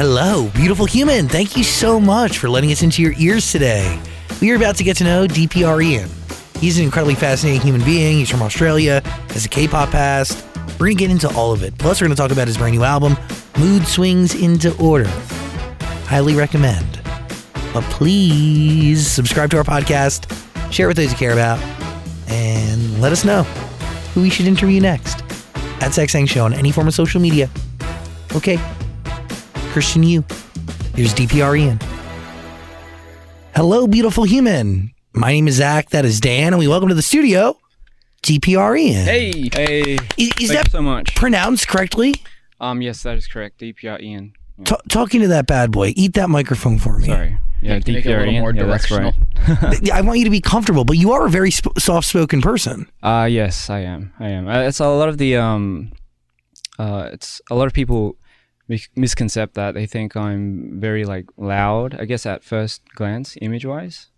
Hello, beautiful human. Thank you so much for letting us into your ears today. We are about to get to know DPR Ian. He's an incredibly fascinating human being. He's from Australia, has a K-pop past. We're going to get into all of it. Plus, we're going to talk about his brand new album, Mood Swings into Order. Highly recommend. But please subscribe to our podcast, share it with those you care about, and let us know who we should interview next at Zach Sang Show on any form of social media. Okay. Christian Yu. Here's DPR Ian. Hello, beautiful human. My name is Zach. That is Dan, and we welcome to the studio DPR Ian. Hey, hey. Is, is Thank that you so much. pronounced correctly? Um, yes, that is correct. DPR Ian. Yeah. Ta talking to that bad boy. Eat that microphone for me. Sorry. Yeah, Make- make it a little Ian. more yeah, that's directional. right. I want you to be comfortable, but you are a very sp- soft-spoken person. Uh, yes, I am. I am. Uh, it's a lot of the um, uh, it's a lot of people mi- misconcept that they think I'm very like loud. I guess at first glance, image-wise,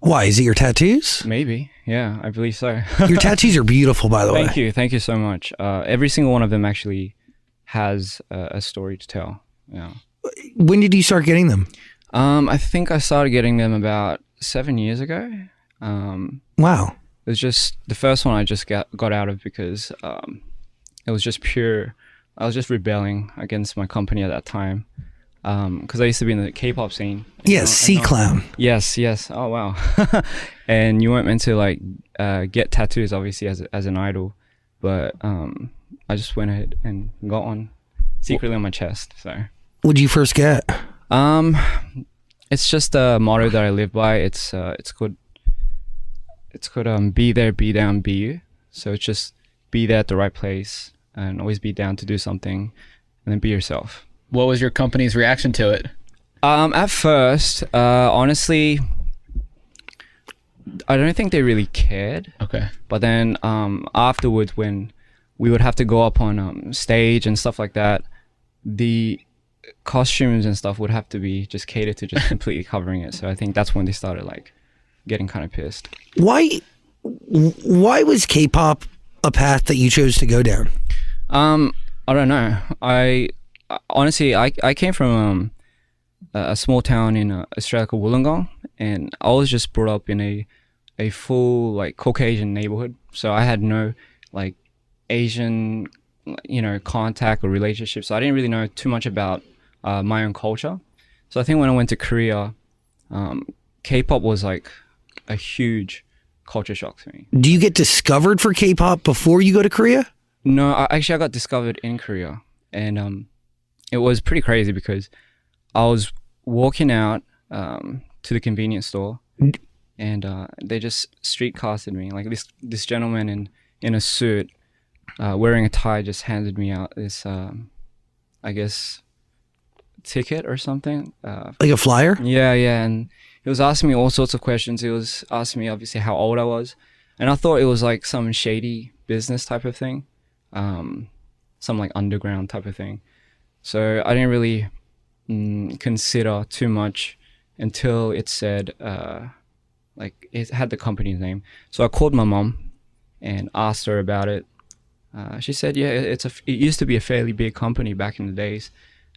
Why? Is it your tattoos? maybe. Yeah, I believe so. Your tattoos are beautiful, by the way. Thank you. Thank you so much. Uh, every single one of them actually has a, a story to tell. Yeah. When did you start getting them? Um, I think I started getting them about seven years ago. Um, Wow. it was just the first one I just got got out of because um, it was just pure. I was just rebelling against my company at that time because I used to be in the K-pop scene. Yes, C clown. Yes, yes. Oh wow. and you weren't meant to like uh, get tattoos, obviously, as as an idol, but um, I just went ahead and got one secretly on my chest. So. What did you first get? Um, it's just a motto that I live by. It's uh, it's called it's called um, be there, be down, be you. So it's just be there at the right place and always be down to do something, and then be yourself. What was your company's reaction to it? Um, at first, uh, honestly, I don't think they really cared. Okay. But then um, afterwards, when we would have to go up on um, stage and stuff like that, the costumes and stuff would have to be just catered to just completely covering it. So I think that's when they started like getting kind of pissed. Why? Why was K-pop a path that you chose to go down? Um, I don't know. I honestly, I I came from um, a a small town in uh, Australia called Wollongong, and I was just brought up in a a full like Caucasian neighborhood. So I had no like Asian, you know, contact or relationship. So I didn't really know too much about uh, my own culture. So I think when I went to Korea, um, K-pop was like a huge culture shock to me. Do you get discovered for K-pop before you go to Korea? No, I, actually, I got discovered in Korea, and um, it was pretty crazy because I was walking out um, to the convenience store, and uh, they just street casted me. Like this, this gentleman in in a suit, uh, wearing a tie, just handed me out this, um, I guess, ticket or something. Uh, Like a flyer? yeah, yeah, and he was asking me all sorts of questions. He was asking me obviously how old I was, and I thought it was like some shady business type of thing, um, some like underground type of thing. So I didn't really mm, consider too much until it said uh, like it had the company's name. So I called my mom and asked her about it. Uh, she said, "Yeah, it- it's a. It used to be a fairly big company back in the days."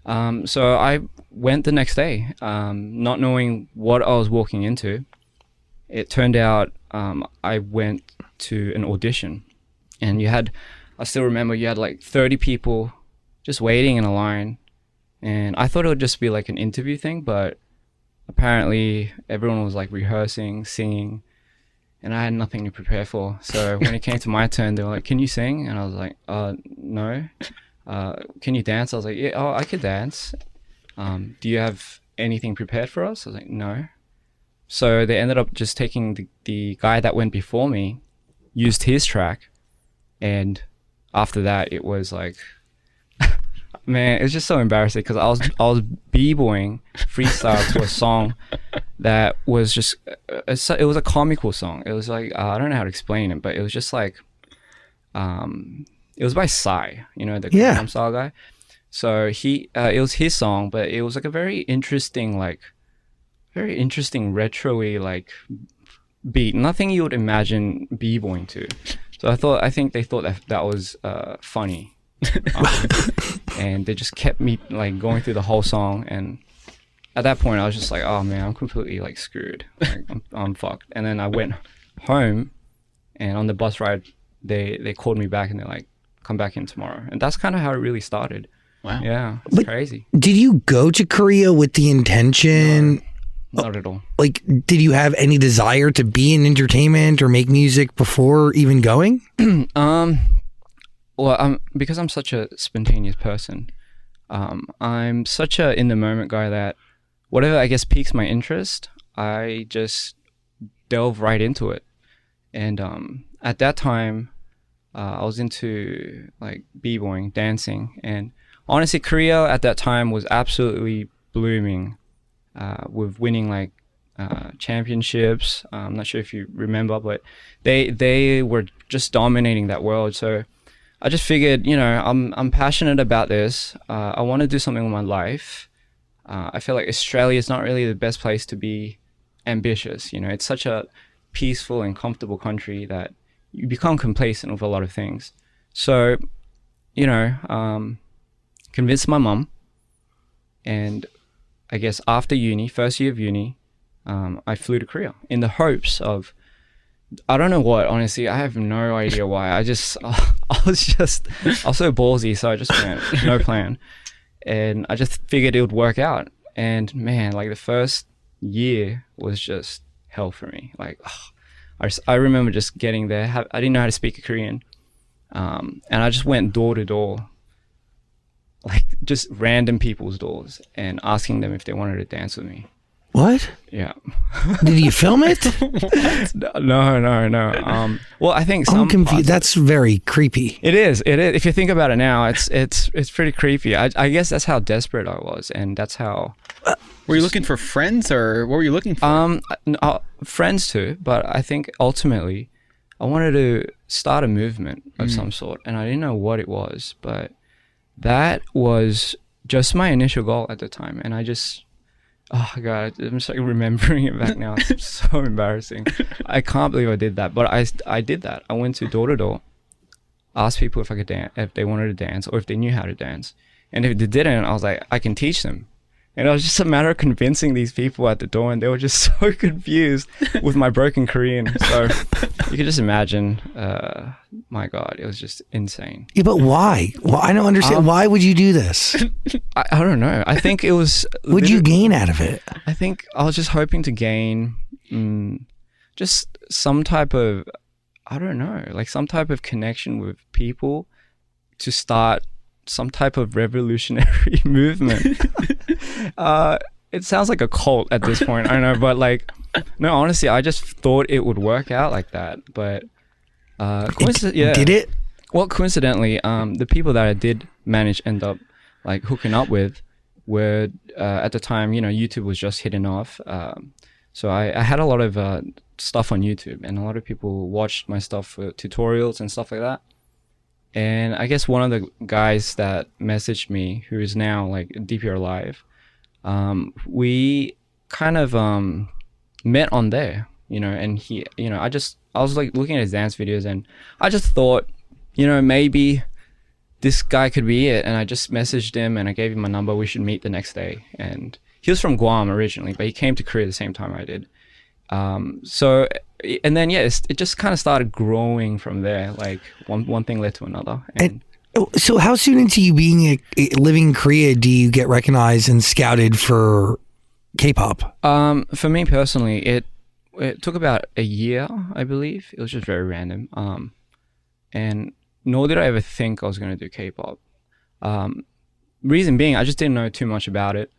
Um, so I went the next day, um, not knowing what I was walking into. It turned out um, I went to an audition, and you had, I still remember you had like 30 people just waiting in a line and I thought it would just be like an interview thing, but apparently everyone was like rehearsing, singing, and I had nothing to prepare for. So when it came to my turn, they were like, "Can you sing?" And I was like, "Uh, no." Uh, can you dance? I was like, "Yeah, oh, I could dance." Um, do you have anything prepared for us? I was like, "No." So they ended up just taking the, the guy that went before me, used his track, and after that it was like man it was just so embarrassing because i was i was b-boying freestyle to a song that was just uh, it was a comical song. It was like uh, i don't know how to explain it but it was just like um it was by Psy, you know the Yeah. Gangnam Style guy. So he uh, it was his song but it was like a very interesting like very interesting retro-y like beat. Nothing you would imagine b-boying to so i thought i think they thought that that was uh, funny. Um, and they just kept me like going through the whole song. And at that point i was just like oh man i'm completely like screwed. Like, I'm, I'm fucked. And then i went home and on the bus ride they they called me back and they're like come back in tomorrow. And that's kind of how it really started. Wow. yeah it's But- crazy. Did you go to Korea with the intention? Not at all Like, did you have any desire to be in entertainment or make music before even going? Um, well, um, because I'm such a spontaneous person, um, I'm such a in the moment guy that whatever I guess piques my interest, I just delve right into it. And um, at that time, uh, I was into like b-boying, dancing, and honestly, Korea at that time was absolutely blooming, uh, with winning like uh, championships. Uh, I'm not sure if you remember, but they they were just dominating that world. So I just figured, you know, I'm I'm passionate about this. Uh, I want to do something with my life. Uh, I feel like Australia is not really the best place to be ambitious. You know, it's such a peaceful and comfortable country that you become complacent with a lot of things. So, you know, um, convinced my mum, and I guess after uni, first year of uni, um, I flew to Korea in the hopes of. I don't know what, honestly. I have no idea why. I just, I was just, I was so ballsy, so I just went, no plan. And I just figured it would work out. And man, like the first year was just hell for me. Like, I, just, I remember just getting there. I didn't know how to speak Korean. Um, and I just went door to door, like just random people's doors and asking them if they wanted to dance with me. What? Yeah. Did you film it? No, no, no. Um, well, I think some I'm confused. parts- That's very creepy. It is. It is. If you think about it now, it's it's it's pretty creepy. I, I guess that's how desperate I was, and that's how Were you looking for friends or what were you looking for? um uh, friends too. But I think ultimately, I wanted to start a movement of some sort, and I didn't know what it was, but that was just my initial goal at the time, and I just. Oh god, I'm just like remembering it back now. It's so embarrassing. I can't believe I did that, but I I did that. I went to door to door, asked people if I could dance, if they wanted to dance, or if they knew how to dance. And if they didn't, I was like, I can teach them. And it was just a matter of convincing these people at the door, and they were just so confused with my broken Korean. So you can just imagine. Uh, my God, it was just insane. Yeah, but why? Well, I don't understand. Um, why would you do this? I, I don't know. I think it was. What'd you gain out of it? I think I was just hoping to gain mm, just some type of, I don't know, like some type of connection with people to start some type of revolutionary movement. Uh, it sounds like a cult at this point. I know, but like, no, honestly, I just thought it would work out like that. But, uh, yeah. Did it? Well, coincidentally, um, the people that I did manage end up like hooking up with were uh, at the time, you know, YouTube was just hitting off. Um, so I, I had a lot of uh, stuff on YouTube, and a lot of people watched my stuff for tutorials and stuff like that. And I guess one of the guys that messaged me, who is now like DPR Live, um, we kind of um, met on there, you know. And he, you know, I just I was like looking at his dance videos, and I just thought, you know, maybe this guy could be it. And I just messaged him and I gave him my number. We should meet the next day. And he was from Guam originally, but he came to Korea the same time I did. Um, so, and then, yeah, it's, it just kind of started growing from there. Like one, one thing led to another. And, And Oh, So, how soon into you being a, a- living in Korea do you get recognized and scouted for K-pop? Um, for me personally, it it took about a year, I believe. It was just very random. Um, and nor did I ever think I was going to do K-pop. Um, reason being, I just didn't know too much about it.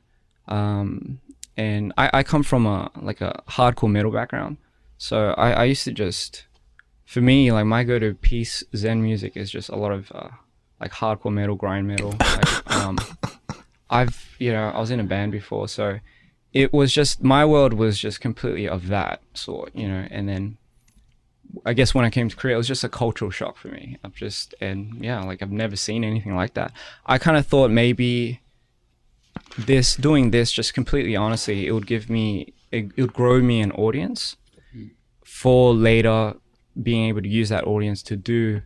Um, and I, I come from a like a hardcore metal background, so I, I used to just, for me, like my go-to piece Zen music is just a lot of uh, like hardcore metal, grind metal. Like, um, I've you know I was in a band before, so it was just my world was just completely of that sort, you know. And then I guess when I came to Korea, it was just a cultural shock for me. I've just and yeah, like I've never seen anything like that. I kind of thought maybe this doing this just completely honestly, it would give me it, it would grow me an audience for later being able to use that audience to do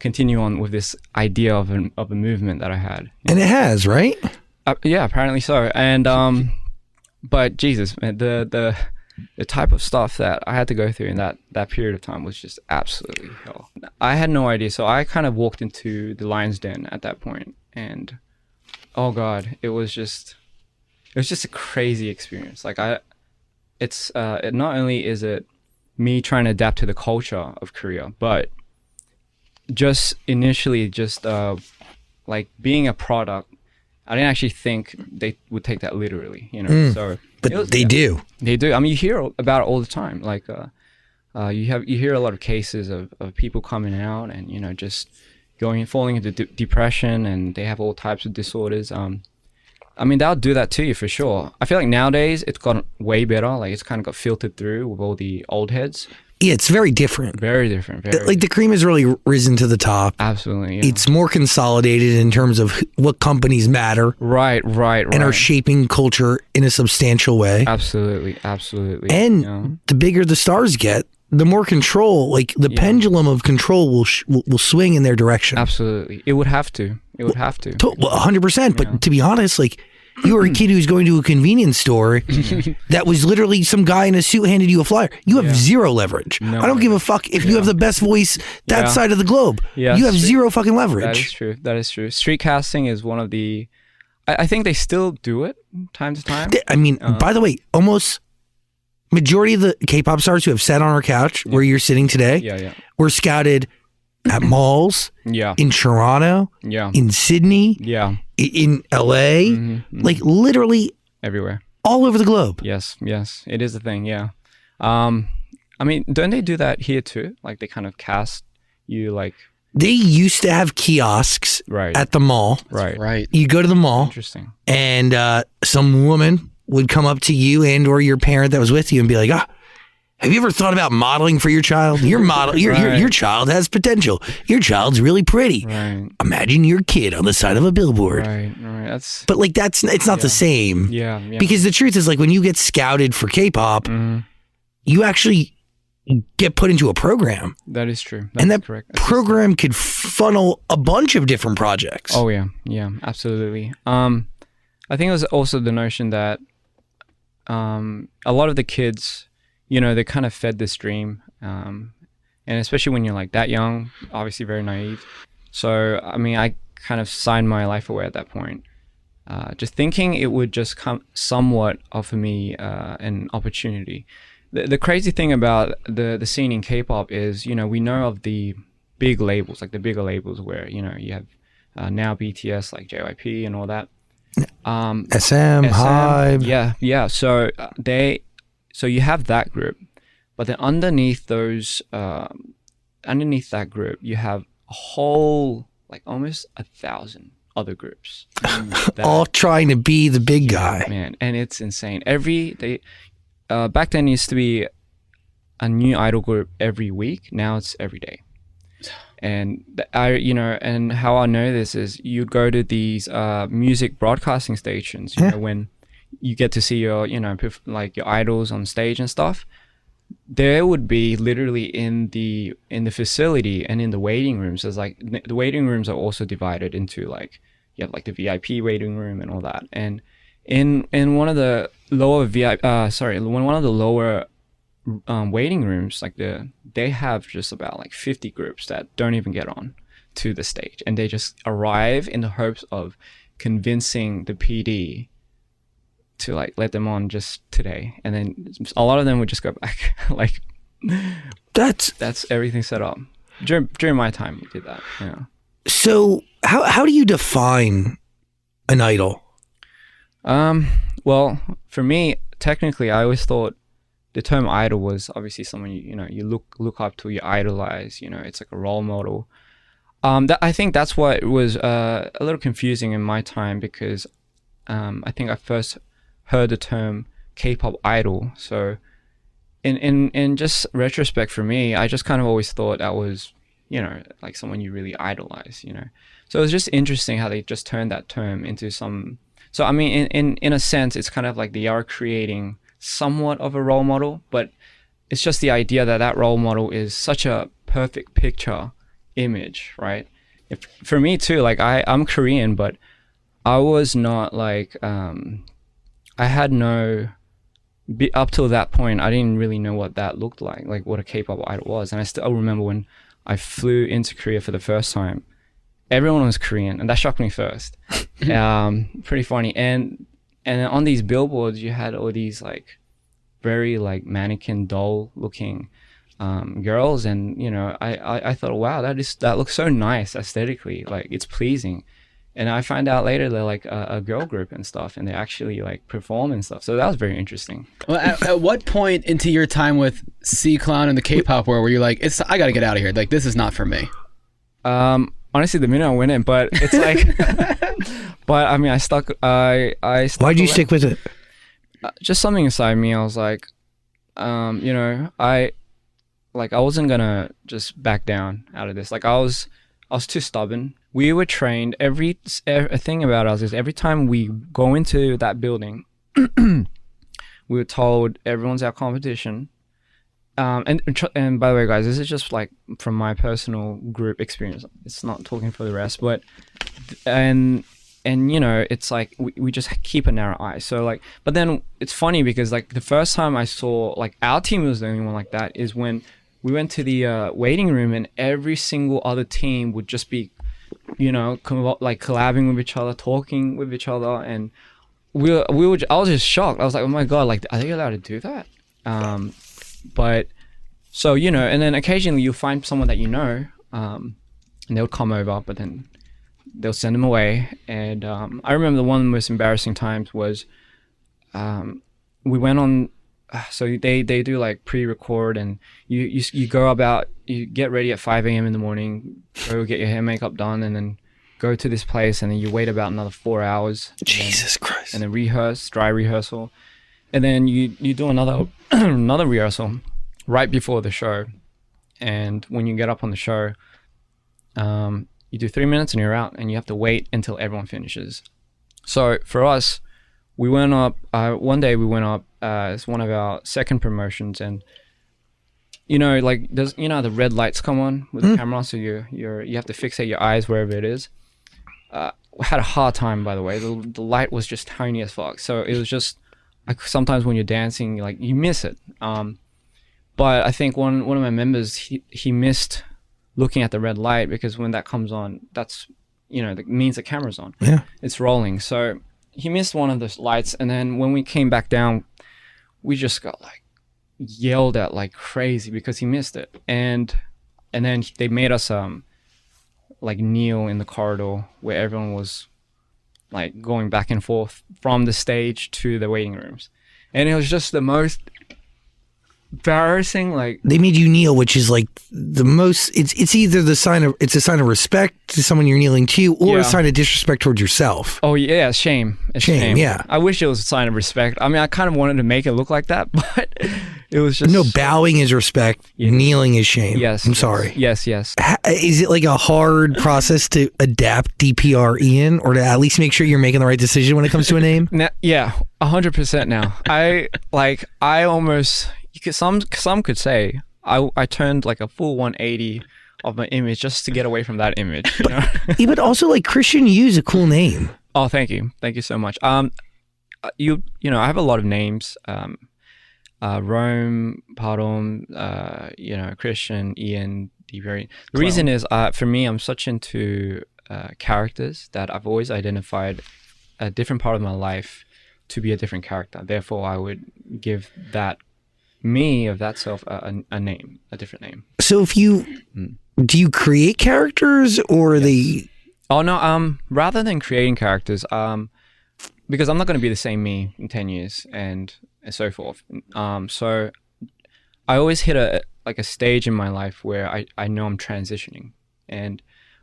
continue on with this idea of an, of a movement that I had. And it has, right? Uh, yeah, apparently so. And um, but Jesus, man, the the the type of stuff that I had to go through in that that period of time was just absolutely hell. I had no idea, so I kind of walked into the lion's den at that point, and oh god, it was just it was just a crazy experience. Like I, it's uh, it not only is it me trying to adapt to the culture of Korea, but just initially just uh, like being a product I didn't actually think they would take that literally, you know. So But was- they yeah, do. They do. I mean, you hear about it all the time. Like, uh, uh, you have you hear a lot of cases of, of people coming out and you know just going falling into de- depression and they have all types of disorders. Um, I mean, they'll do that to you for sure. I feel like nowadays it's gotten way better. Like it's kind of got filtered through with all the old heads. Yeah, it's very different. Very different. Very Like the cream has really risen to the top. absolutely. Yeah. It's more consolidated in terms of what companies matter right, right, right. and are shaping culture in a substantial way. absolutely, absolutely. And know? the bigger the stars get, the more control, like the Yeah. pendulum of control will, sh- will will swing in their direction. absolutely, it would have to. It would have to. To- 100%. But to be honest, like you were a kid who's going to a convenience store that was literally some guy in a suit handed you a flyer. You have Yeah. zero leverage. No I don't give a fuck if you have the best voice that Yeah. side of the globe. Yeah, you have street- zero fucking leverage. That is true. That is true. Street casting is one of the. I, I think they still do it time to time. I mean, uh, by the way, almost majority of the K-pop stars who have sat on our couch where you're sitting today Yeah, yeah, were scouted at malls yeah, in Toronto, yeah, in Sydney, yeah. i- in LA, Mhm, mhm. like literally everywhere. all over the globe. Yes, yes, it is a thing. Yeah. Um, I mean, don't they do that here too? Like they kind of cast you like They used to have kiosks right, at the mall. right. Right. You go to the mall Interesting. and uh, some woman would come up to you and or your parent that was with you and be like, ah, have you ever thought about modeling for your child? Your model, your, your, Right. your child has potential. Your child's really pretty. Right, Imagine your kid on the side of a billboard. right, right. That's But like that's it's not the same. yeah, yeah. Because the truth is like when you get scouted for K-pop, Mhm. you actually get put into a program. That is true. That's and that correct. That's program could funnel a bunch of different projects. Oh yeah, yeah, absolutely. Um, I think it was also the notion that um, a lot of the kids, you know, they kind of fed this dream, um, and especially when you're like that young, obviously very naive. So I mean, I kind of signed my life away at that point, uh, just thinking it would just come somewhat offer me uh, an opportunity. The, the crazy thing about the the scene in K-pop is, you know, we know of the big labels, like the bigger labels, where you know you have uh, now BTS, like JYP, and all that. Um, SM, SM, HYBE. Yeah, yeah. So uh, they, so you have that group, but then underneath those, um, underneath that group, you have a whole, like almost a thousand other groups. that- all trying to be the big guy. man, and it's insane. Every they, uh, back then it used to be a new idol group every week. Now it's every day. And I, you know, and how I know this is you'd go to these uh, music broadcasting stations. You Yeah. know, when you get to see your, you know, like your idols on stage and stuff. There would be literally in the in the facility and in the waiting rooms. There's like the waiting rooms are also divided into like you have like the VIP waiting room and all that. And in in one of the lower VIP, uh, sorry, when one of the lower um, waiting rooms, like the they have just about like 50 groups that don't even get on to the stage, and they just arrive in the hopes of convincing the PD to like let them on just today, and then a lot of them would just go back. like That's that's everything set up during during my time. We did that. Yeah. so. How how do you define an idol? Um. Well, for me, technically, I always thought the term idol was obviously someone you you know you look look up to, you idolize. You know, it's like a role model. Um. That I think that's what was uh, a little confusing in my time because um I think I first heard the term K-pop idol. So in in in just retrospect for me, I just kind of always thought that was you know like someone you really idolize. You know. So it was just interesting how they just turned that term into some. So I mean, in, in in a sense, it's kind of like they are creating somewhat of a role model, but it's just the idea that that role model is such a perfect picture image, right? If, for me too, like I I'm Korean, but I was not like um, I had no. Be, up till that point, I didn't really know what that looked like, like what a K-pop idol was, and I still remember when I flew into Korea for the first time everyone was Korean, and that shocked me first. um, pretty funny. And and on these billboards, you had all these like very like mannequin doll looking um, girls, and you know, I, I I thought, wow, that is that looks so nice aesthetically, like it's pleasing. And I find out later they're like a, a girl group and stuff, and they actually like perform and stuff. So that was very interesting. Well, at, at what point into your time with C Clown and the K-pop world were you like, "It's I got to get out of here. Like this is not for me." Um, honestly, the minute I went in, but it's like, but I mean, I stuck. I I. Stuck Why'd you around- stick with it? uh, just something inside me. I was like, um, you know, I like I wasn't gonna just back down out of this. Like I was, I was too stubborn. We were trained. Every a thing about us is every time we go into that building, we were told everyone's our competition. Um, and and by the way, guys, this is just like from my personal group experience. It's not talking for the rest, but and and you know it's like we, we just keep a narrow eye. So like but then it's funny because like the first time i saw like our team was the only one like that is when we went to the uh, waiting room and every single other team would just be you know com- like collabing with each other talking with each other. And we were, we were i was just shocked. I was like oh my god like are they allowed to do that? Um but so you know and then occasionally you'll find someone that you know um and they'll come over but then they'll send them away. And um, I remember the one of the most embarrassing times was um, we went on. uh, So they, they do like pre-record and you, you you go about you get ready at 5 a.m. in the morning, go get your hair makeup done, and then go to this place, and then you wait about another four hours, Jesus Christ. and then rehearse, dry rehearsal, and then you you do another another rehearsal right before the show, and when you get up on the show, um, you do three minutes and you're out, and you have to wait until everyone finishes. So for us, we went up. Uh, one day we went up uh, as one of our second promotions, and you know, like there's you know the red lights come on with the camera, so you you're you have to fixate your eyes wherever it is. Uh, had a hard time, by the way. The, the light was just tiny as fuck, so it was just like sometimes when you're dancing, like you miss it. Um, but I think one one of my members he he missed looking at the red light because when that comes on, that's you know that means the camera's on Yeah. it's rolling. So he missed one of the lights, and then when we came back down, we just got like yelled at like crazy because he missed it, and and then they made us um like kneel in the corridor where everyone was like going back and forth from the stage to the waiting rooms, and it was just the most embarrassing like They made you kneel, which is like the most. It's it's either the sign of it's a sign of respect to someone you're kneeling to, or Yeah. a sign of disrespect towards yourself. Oh yeah, shame. Shame, shame. yeah. I wish it was a sign of respect. I mean, I kind of wanted to make it look like that, but it was just No, bowing is respect. Yeah. Kneeling is shame. Yes, I'm yes. sorry. Yes, yes. Is it like a hard process to adapt DPR Ian, or to at least make sure you're making the right decision when it comes to a name? Now, yeah, a hundred percent. Now, I like. I almost. You could some some could say I I turned like a full 180 of my image just to get away from that image. You know? yeah, but also like Christian is a cool name. oh, thank you, thank you so much. Um, uh, you you know I have a lot of names. Um, uh, Rome, Pardon, uh, you know, Christian, Ian, DPRE. The reason is, uh, for me, I'm such into uh, characters that I've always identified a different part of my life to be a different character. Therefore, I would give that me of that self a, a, a name, a different name. So if you do you create characters or they Oh no, um, rather than creating characters, um, because I'm not going to be the same me in ten years and, and so forth. Um, so I always hit a like a stage in my life where I I know I'm transitioning, and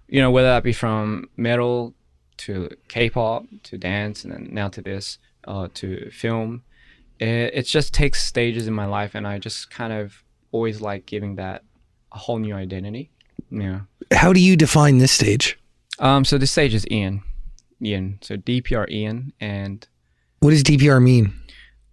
you know whether that be from metal to K-pop to dance and then now to this uh, to film, it, it just takes stages in my life, and I just kind of always like giving that a whole new identity. Yeah. how do you define this stage? Um, so this stage is Ian. Ian. So DPR Ian and What does DPR mean?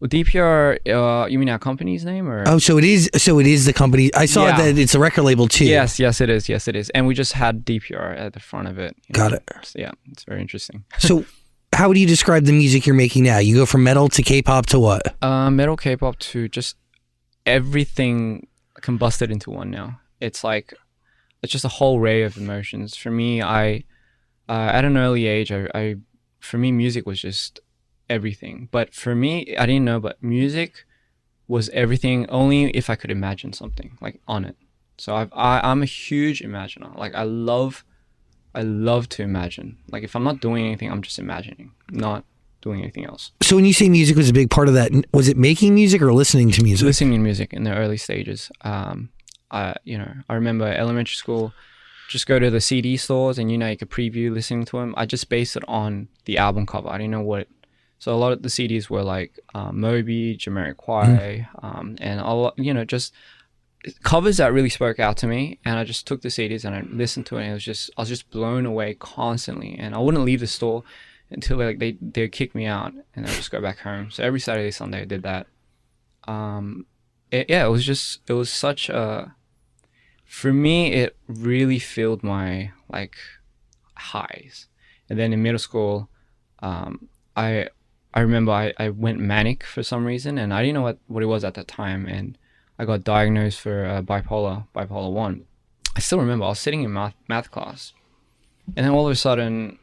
well, DPR. Uh, you mean our company's name or? Oh, so it is so it is the company. I saw Yeah. that it's a record label too. Yes, yes, it is. Yes, it is. And we just had DPR at the front of it. Got know. it. So, yeah, it's very interesting. So how would you describe the music you're making now? You go from metal to K-pop to what? Uh, metal K-pop to just everything combusted into one now. It's like it's just a whole array of emotions. For me, I uh, at an early age, I, I for me music was just everything. But for me, I didn't know, but music was everything only if I could imagine something like on it. So I've, I I'm a huge imaginer. Like I love I love to imagine. Like if I'm not doing anything, I'm just imagining, not doing anything else. So when you say music was a big part of that, was it making music or listening to music? listening to music in the early stages. Um, I you know I remember elementary school, just go to the CD stores and you know you could preview listening to them. I just based it on the album cover. I didn't know what. So a lot of the CDs were like um, Moby, Jamiroquai, um, and a lot, you know just covers that really spoke out to me. And I just took the CDs and I listened to it. and it was just I was just blown away constantly, and I wouldn't leave the store until like they they kick me out and I would just go back home. So every Saturday Sunday I did that. Um, it, yeah, it was just it was such a for me it really filled my like highs. And then in middle school, um, I I remember I, I went manic for some reason and I didn't know what, what it was at that time and I got diagnosed for uh, bipolar bipolar one. I still remember I was sitting in math math class, and then all of a sudden,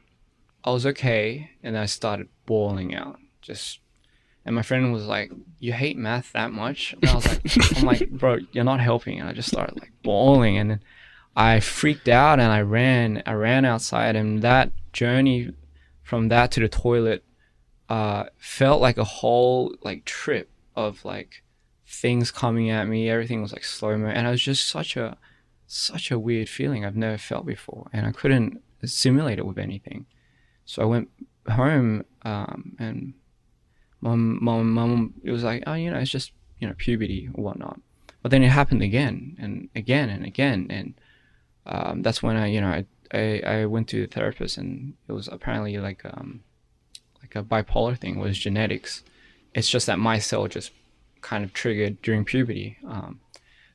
I was okay, and then I started bawling out, just and my friend was like, "You hate math that much?" And I was like, "I'm like, bro, you're not helping." And I just started like bawling, and then I freaked out and I ran. I ran outside, and that journey from that to the toilet uh, felt like a whole like trip of like things coming at me. Everything was like slow mo, and it was just such a such a weird feeling I've never felt before, and I couldn't simulate it with anything. So I went home, um, and my my mum it was like, oh, you know, it's just you know puberty or whatnot. But then it happened again and again and again, and um, that's when I you know I, I I went to the therapist, and it was apparently like um like a bipolar thing was genetics. It's just that my cell just kind of triggered during puberty. Um,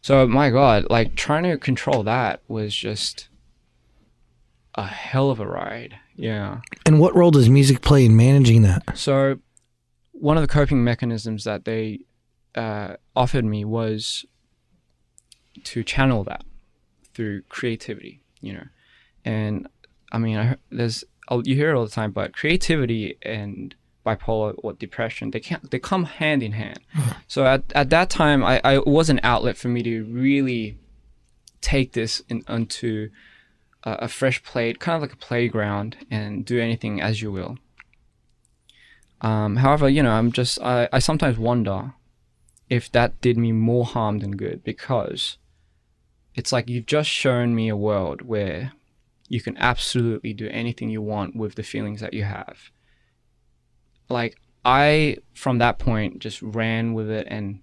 so my God, like trying to control that was just a hell of a ride. Yeah. And what role does music play in managing that? So, one of the coping mechanisms that they uh, offered me was to channel that through creativity, you know. And I mean, I, there's you hear it all the time, but creativity and bipolar or depression they can't they come hand in hand. so at, at that time, I, I it was an outlet for me to really take this in, onto a, a fresh plate, kind of like a playground, and do anything as you will. Um, however, you know, I'm just I, I sometimes wonder if that did me more harm than good because it's like you've just shown me a world where you can absolutely do anything you want with the feelings that you have. Like I from that point just ran with it and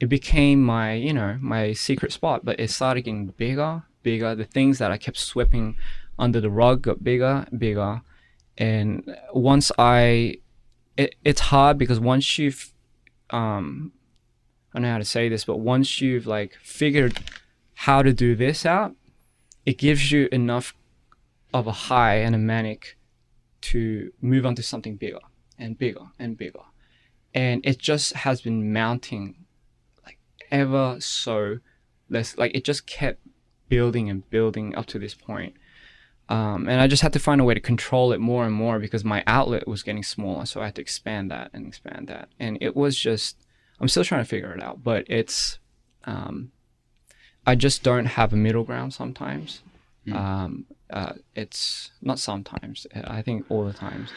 it became my, you know, my secret spot, but it started getting bigger, bigger. The things that I kept sweeping under the rug got bigger, bigger. And once I it, it's hard because once you've um I don't know how to say this, but once you've like figured how to do this out, it gives you enough of a high and a manic to move on to something bigger and bigger and bigger. And it just has been mounting like ever so less. Like it just kept building and building up to this point. Um, and I just had to find a way to control it more and more because my outlet was getting smaller. So I had to expand that and expand that. And it was just, I'm still trying to figure it out, but it's, um, I just don't have a middle ground sometimes. Um, uh, it's not sometimes, I think all the times.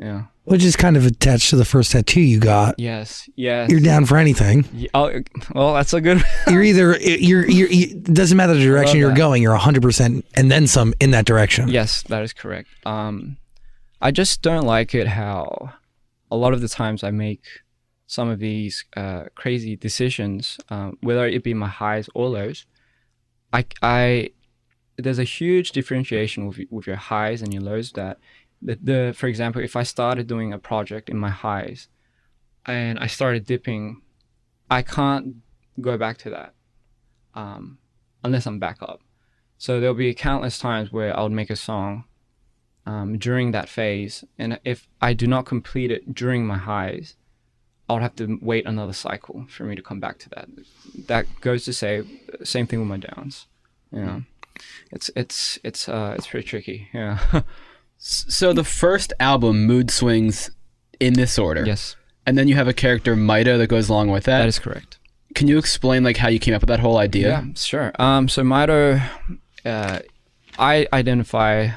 Yeah. Which is kind of attached to the first tattoo you got. Yes. Yes. You're down for anything. Yeah, oh, well, that's a good. You're either you're you're it doesn't matter the direction you're that. going. You're 100 percent and then some in that direction. yes, that is correct. Um, I just don't like it how a lot of the times I make some of these uh, crazy decisions, um, whether it be my highs or lows. I, I, there's a huge differentiation with with your highs and your lows. That the, the for example, if I started doing a project in my highs, and I started dipping, I can't go back to that, um, unless I'm back up. So there'll be countless times where I would make a song um, during that phase, and if I do not complete it during my highs, i'll have to wait another cycle for me to come back to that. That goes to say, same thing with my downs. You know, it's it's it's uh it's pretty tricky. Yeah. So the first album, Mood Swings, in this order. yes, And then you have a character, Mito, that goes along with that. that is correct. Can you explain like how you came up with that whole idea? Yeah, sure. Um, so Mito, uh, I identify.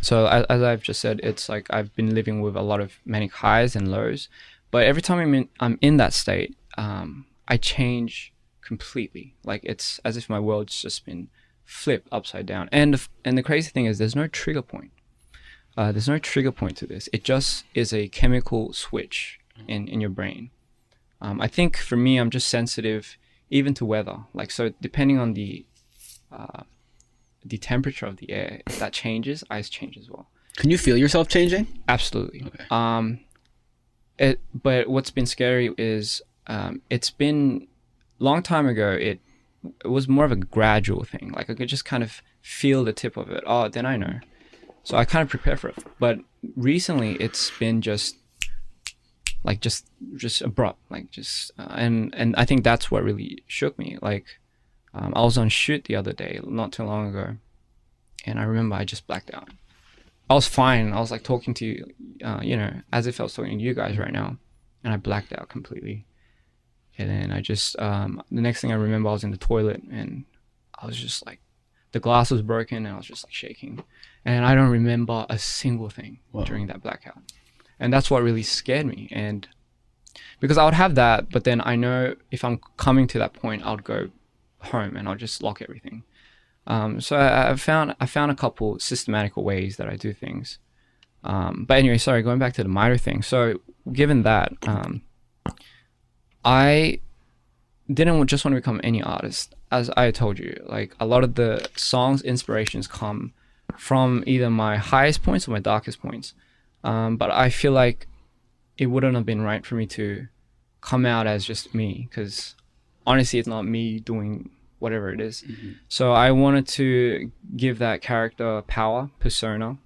So as, as I've just said, it's like I've been living with a lot of manic highs and lows, but every time I'm in, I'm in that state, um, I change completely. Like it's as if my world's just been flipped upside down. And and the crazy thing is, there's no trigger point. Uh, there's no trigger point to this. It just is a chemical switch in in your brain. Um, I think for me, I'm just sensitive even to weather. Like so, depending on the uh, the temperature of the air, if that changes, I change as well. Can you feel yourself changing? Absolutely. Um, it. But what's been scary is um, it's been long time ago. It it was more of a gradual thing. Like I could just kind of feel the tip of it. Oh, then I know. So I kind of prepare for it. But recently, it's been just like just just abrupt like just uh, and and i think that's what really shook me. Like um, i was on shoot the other day not too long ago and i remember i just blacked out. I was fine. I was like talking to you uh, you know as if i was talking to you guys right now and i blacked out completely. And then i just um, the next thing i remember i was in the toilet and i was just like the glass was broken and i was just like shaking and i don't remember a single thing during that blackout. And that's what really scared me. And because i would have that but then i know if i'm coming to that point i'll go home and i'll just lock everything. Um, so I, I found i found a couple systematical ways that i do things. Um, but anyway sorry going back to the Mito thing. So given that um, i didn't just want to become any artist. As i told you like a lot of the songs inspirations come from either my highest points or my darkest points um, but I feel like it wouldn't have been right for me to come out as just me because honestly, it's not me doing whatever it is. So I wanted to give that character power, persona,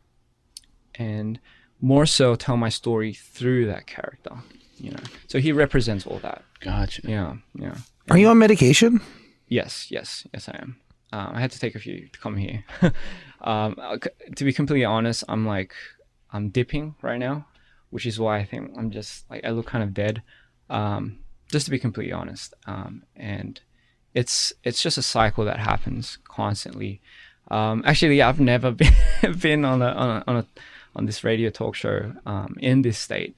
and more so tell my story through that character. You know, so he represents all that. Gotcha. Yeah, yeah. Are you on medication? Yes, yes, yes, I am. Um, I had to take a few to come here. um, uh, to be completely honest, I'm like, I'm dipping right now, which is why I think I'm just like I look kind of dead. Um, just to be completely honest, um, and it's it's just a cycle that happens constantly. Um, actually, I've never been been on a on a, on, a, on this radio talk show um, in this state,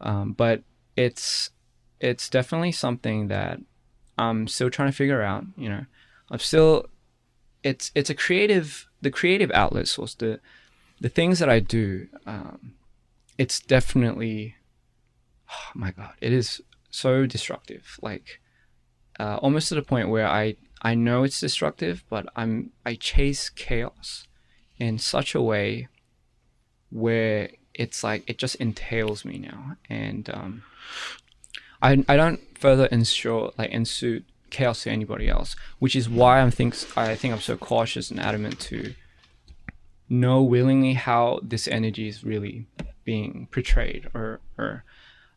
um, but it's it's definitely something that I'm still trying to figure out. You know, I'm still it's it's a creative the creative outlet source the the things that I do. Um, it's definitely oh my god it is so destructive like uh, almost to the point where I I know it's destructive but I'm I chase chaos in such a way where it's like it just entails me now and um, I, I don't further ensure like ensue chaos to anybody else which is why I'm thinks I think I'm so cautious and adamant to know willingly how this energy is really being portrayed or or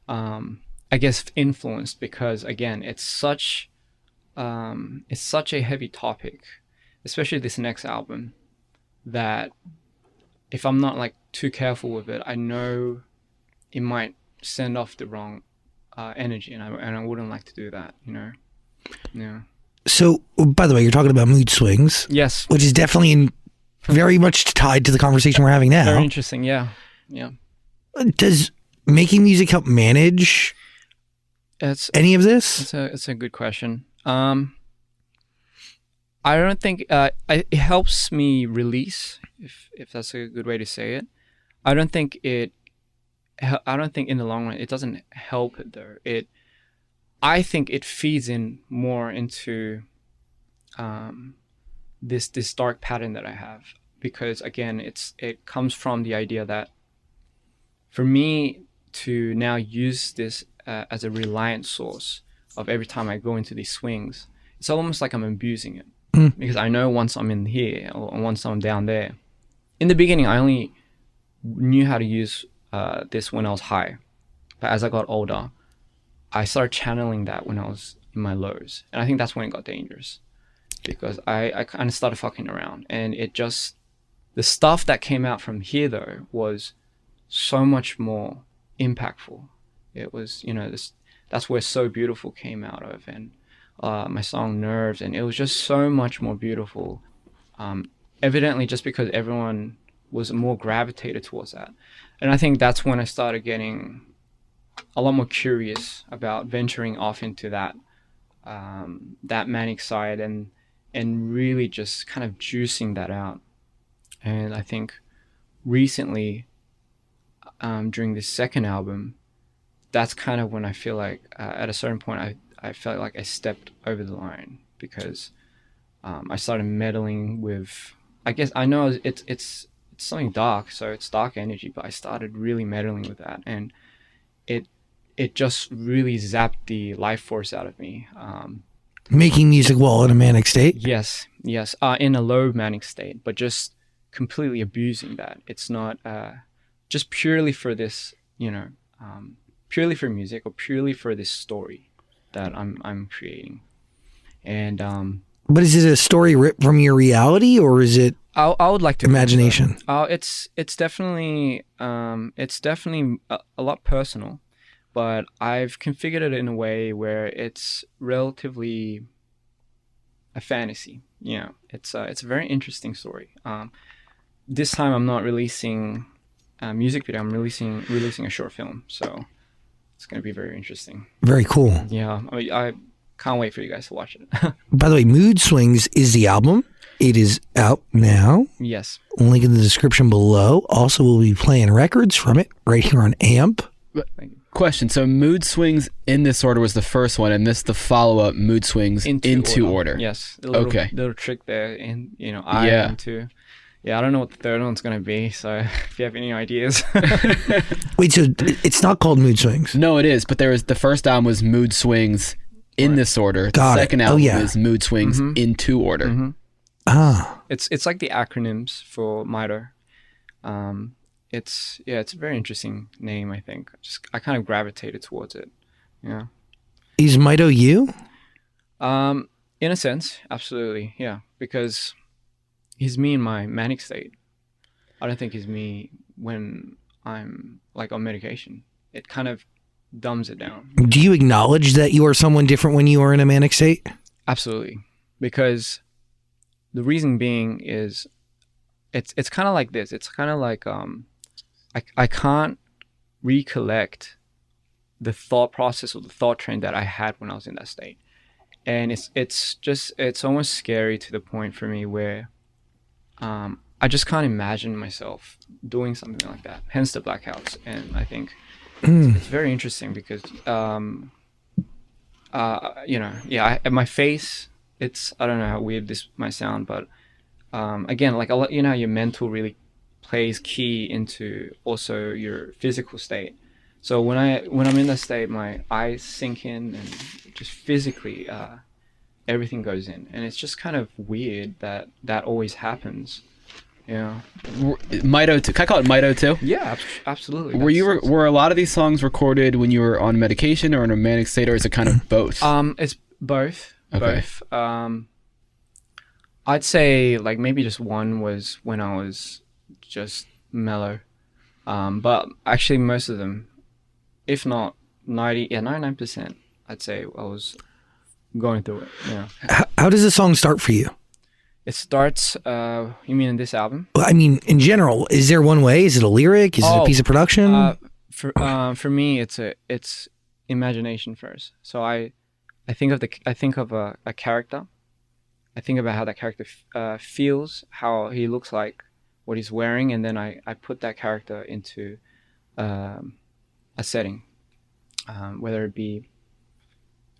um, I guess influenced because again it's such um, it's such a heavy topic, especially this next album, that if I'm not like too careful with it, I know it might send off the wrong uh, energy, and I and I wouldn't like to do that. You know. Yeah. So, by the way, you're talking about mood swings, Yes. which is definitely in, very much tied to the conversation we're having now. Very interesting. Yeah. Yeah. Does making music help manage It's any of this? It's a it's a good question. Um, I don't think uh, I, it helps me release, if if that's a good way to say it. I don't think it. I don't think in the long run it doesn't help it though. It, I think it feeds in more into, um, this this dark pattern that I have because again it's it comes from the idea that, for me to now use this uh, as a reliant source of every time I go into these swings, it's almost like I'm abusing it because I know once I'm in here or once I'm down there. In the beginning, I only knew how to use uh, this when I was high, but as I got older, I started channeling that when I was in my lows, and I think that's when it got dangerous because I I kind of started fucking around, and it just the stuff that came out from here though was so much more impactful. It was, you know, this that's where So Beautiful came out of, and uh, my song Nerves, and it was just so much more beautiful. Um, evidently, just because everyone was more gravitated towards that, and I think that's when I started getting a lot more curious about venturing off into that um, that manic side and and really just kind of juicing that out. And I think recently um, during this second album, that's kind of when I feel like uh, at a certain point I, I felt like I stepped over the line because um, I started meddling with I guess I know it's it's it's something dark so it's dark energy but I started really meddling with that and it just really zapped the life force out of me um, Making music while in a manic state? Yes, yes, uh, in a low manic state, but just completely abusing that. It's not uh, just purely for this, you know, um, purely for music or purely for this story that I'm I'm creating. And um, But is it a story ripped from your reality or is it I I would like to imagination? Oh, it's it's definitely um, it's definitely a, a lot personal, but I've configured it in a way where it's relatively a fantasy. You know, it's a, it's a very interesting story. Um, this time I'm not releasing a music video. I'm releasing releasing a short film, so it's gonna be very interesting. Very cool. Yeah, I, mean, I can't wait for you guys to watch it. By the way, Mood Swings is the album. It is out now. yes. Link in the description below. Also, we'll be playing records from it right here on AMP. Thank you. Question. So mood swings in this order was the first one, and this the follow up mood swings into, order. Yes. A little, Okay. Little trick there, and you know, I Yeah. am too. Yeah, I don't know what the third one's gonna be, so if you have any ideas, Wait, so it's not called Mood Swings. No, it is. But there was the first album was mood swings in this order. Got the it. second Oh, album yeah. is mood swings into order. Ah, it's it's like the acronyms for Mito. Um, it's yeah, it's a very interesting name. I think just I kind of gravitated towards it. Yeah. is Mito you? Um, in a sense, absolutely, yeah, because he's me in my manic state. I don't think he's me when I'm like on medication. It kind of dumbs it down. Do you acknowledge that you are someone different when you are in a manic state? Absolutely, because the reason being is it's it's kind of like this. It's kind of like um, I I can't recollect the thought process or the thought train that I had when I was in that state, and it's it's just it's almost scary to the point for me where um, I just can't imagine myself doing something like that. Hence the blackouts, and I think it's, it's very interesting because um, uh, you know, yeah, I, my face. It's I don't know how weird this might sound, but um, again, like a lot, you know, your mental really plays key into also your physical state. So when I when I'm in that state, my eyes sink in and just physically uh, everything goes in, and it's just kind of weird that that always happens. Yeah. Mito, too. Can I call it Mito too? Yeah, abs- absolutely. Were you That's- were a lot of these songs recorded when you were on medication or in a manic state, or is it kind of both? Um, it's both. Okay. both. Um, I'd say like maybe just one was when I was just mellow, um, but actually most of them, if not ninety, yeah, ninety nine percent, I'd say I was going through it. Yeah, How, how does the song start for you? it starts. Uh, you mean in this album? Well, I mean, in general, is there one way? Is it a lyric? Is it a Oh, piece of production? Uh, for uh, for me, it's a it's imagination first. So I I think of the I think of a, a character. I think about how that character f- uh, feels, how he looks like, what he's wearing, and then I, I put that character into um, a setting, um, whether it be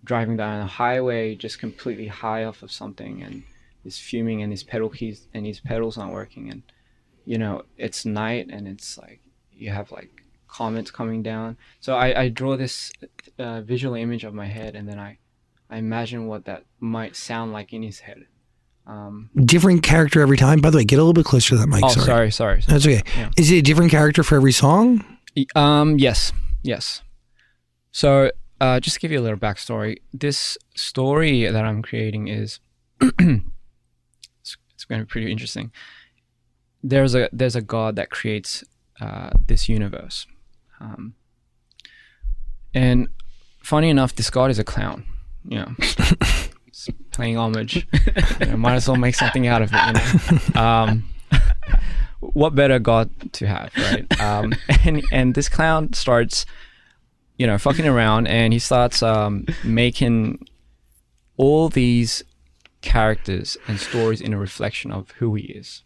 driving down a highway just completely high off of something and he's fuming and his pedal keys and his pedals aren't working. And you know it's night and it's like you have like comments coming down. So i, I draw this uh, visual image of my head and then i i imagine what that might sound like in his head um, different character every time. By the way, get a little bit closer to that mic. oh sorry. sorry sorry, That's okay. Yeah. Is it a different character for every song? Um, yes, yes. So, uh, just to give you a little backstory. This story that I'm creating is it's, it's going to be pretty interesting. There's a there's a god that creates uh, this universe, um, and funny enough, this god is a clown. You know, It's playing homage. You know, might as well make something out of it. You know. Um, what better god to have, right? Um, and and this clown starts, you know, fucking around, and he starts um, making all these characters and stories in a reflection of who he is.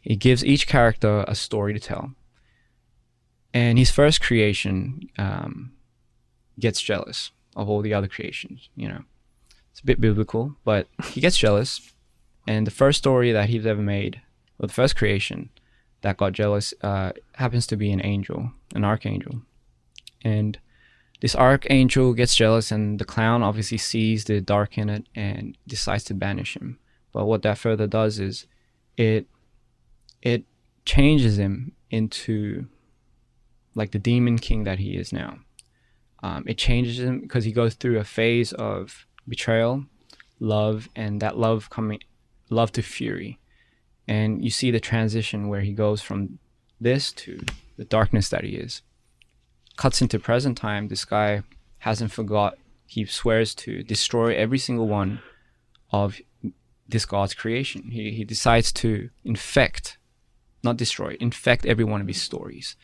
He gives each character a story to tell, and his first creation um, gets jealous of all the other creations. You know, it's a bit biblical, but he gets jealous, and the first story that he's ever made well, the first creation that got jealous uh, happens to be an angel, an archangel. And this archangel gets jealous, and the clown obviously sees the dark in it and decides to banish him. But what that further does is it it changes him into like the demon king that he is now. Um, it changes him because he goes through a phase of betrayal, love, and that love coming love to fury and you see the transition where he goes from this to the darkness that he is. Cuts into present time. This guy hasn't forgot. He swears to destroy every single one of this God's creation. He he decides to infect, not destroy, infect every one of his stories,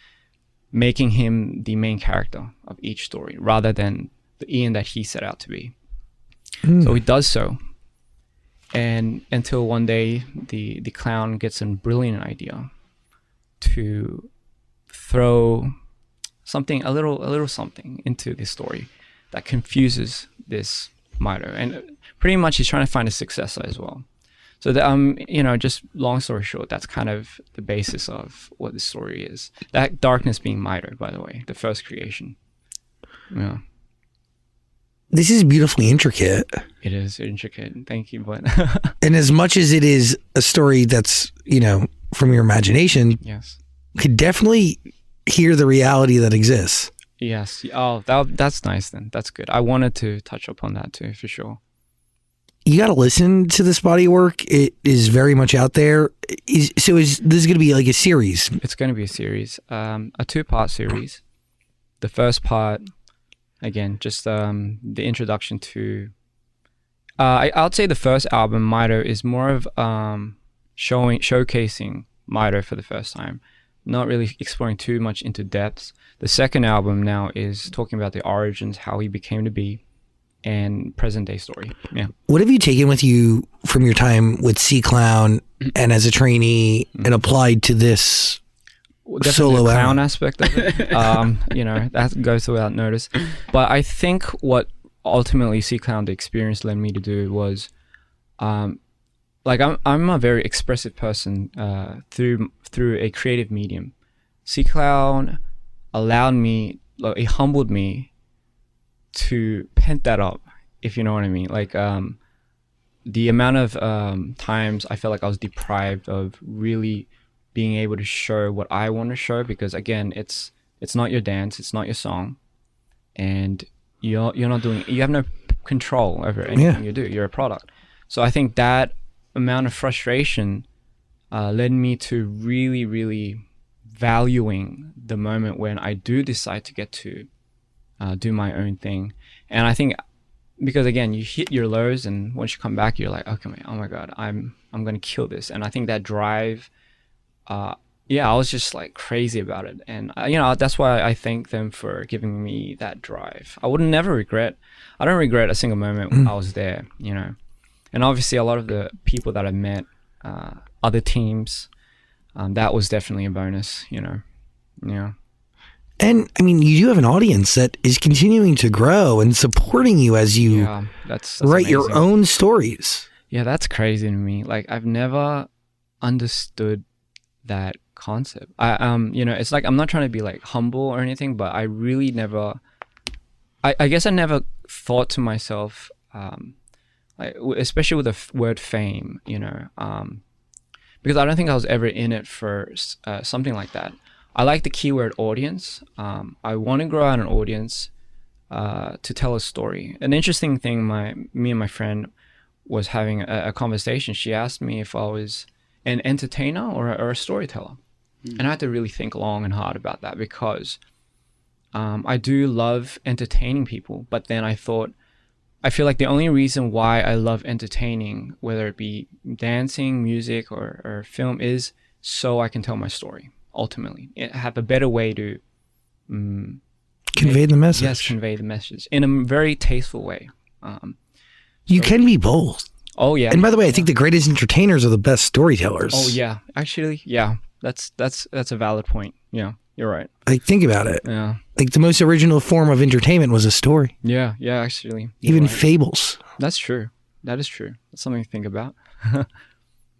making him the main character of each story rather than the Ian that he set out to be. So he does so. And until one day the the clown gets a brilliant idea to throw something a little a little something into the story that confuses this Mito. and pretty much he's trying to find a successor as well. So that um you know just long story short that's kind of the basis of what the story is. That darkness being Mito by the way the first creation. Yeah This is beautifully intricate. it is intricate thank you but And as much as it is a story that's, you know, from your imagination, yes you could definitely hear the reality that exists. Yes. Oh, that that's nice then. That's good. I wanted to touch upon that too, for sure. You got to listen to this body work. It is very much out there. Is, so is this is going to be like a series? It's going to be a series, um, a two-part series. The first part, again, just um, the introduction to. Uh, I, I'd say the first album, Mito, is more of um, showing showcasing Mito for the first time, not really exploring too much into depths. The second album now is talking about the origins, how he became to be, and present day story. Yeah. What have you taken with you from your time with C Clown and as a trainee and applied to this? Definitely solo the clown aspect of it. um, you know, that goes without notice. But I think what ultimately C Clown the experience led me to do was, um, like I'm I'm a very expressive person uh, through through a creative medium. C Clown allowed me, like, it humbled me to pent that up, if you know what I mean. Like um, the amount of um, times I felt like I was deprived of really being able to show what I want to show because again, it's it's not your dance, it's not your song, and you're you're not doing you have no control over anything you do. You're a product. So I think that amount of frustration uh, led me to really, really valuing the moment when I do decide to get to uh, do my own thing. And I think because again, you hit your lows, and once you come back, you're like, okay, oh my god, I'm I'm gonna kill this. And I think that drive, uh, yeah, I was just like crazy about it, and uh, you know that's why I thank them for giving me that drive. I would never regret. I don't regret a single moment I was there. You know, and obviously a lot of the people that I met, uh, other teams, um, that was definitely a bonus. You know, yeah. And I mean, you do have an audience that is continuing to grow and supporting you as you Yeah, that's, that's write your own stories. Yeah, that's crazy to me. Like I've never understood that concept. I um, you know, it's like I'm not trying to be like humble or anything, but I really never. I I guess I never thought to myself, um, like especially with the f- word fame, you know, um, because I don't think I was ever in it for uh, something like that. I like the keyword audience. Um, I want to grow out an audience uh, to tell a story. An interesting thing, my me and my friend was having a, a conversation. She asked me if I was an entertainer or a, or a storyteller, and I had to really think long and hard about that because um, I do love entertaining people. But then I thought, I feel like the only reason why I love entertaining, whether it be dancing, music, or, or film, is so I can tell my story. Ultimately, it have a better way to um, Convey the message. yes convey the message in a very tasteful way. Um, you can be both. Oh yeah, And by the way, I think the greatest entertainers are the best storytellers. oh yeah, actually yeah, that's that's that's a valid point. Yeah, you're right. Like think about it. Yeah, Like the most original form of entertainment was a story. yeah, yeah. Actually, Even right. fables. that's true. That is true. That's something to think about.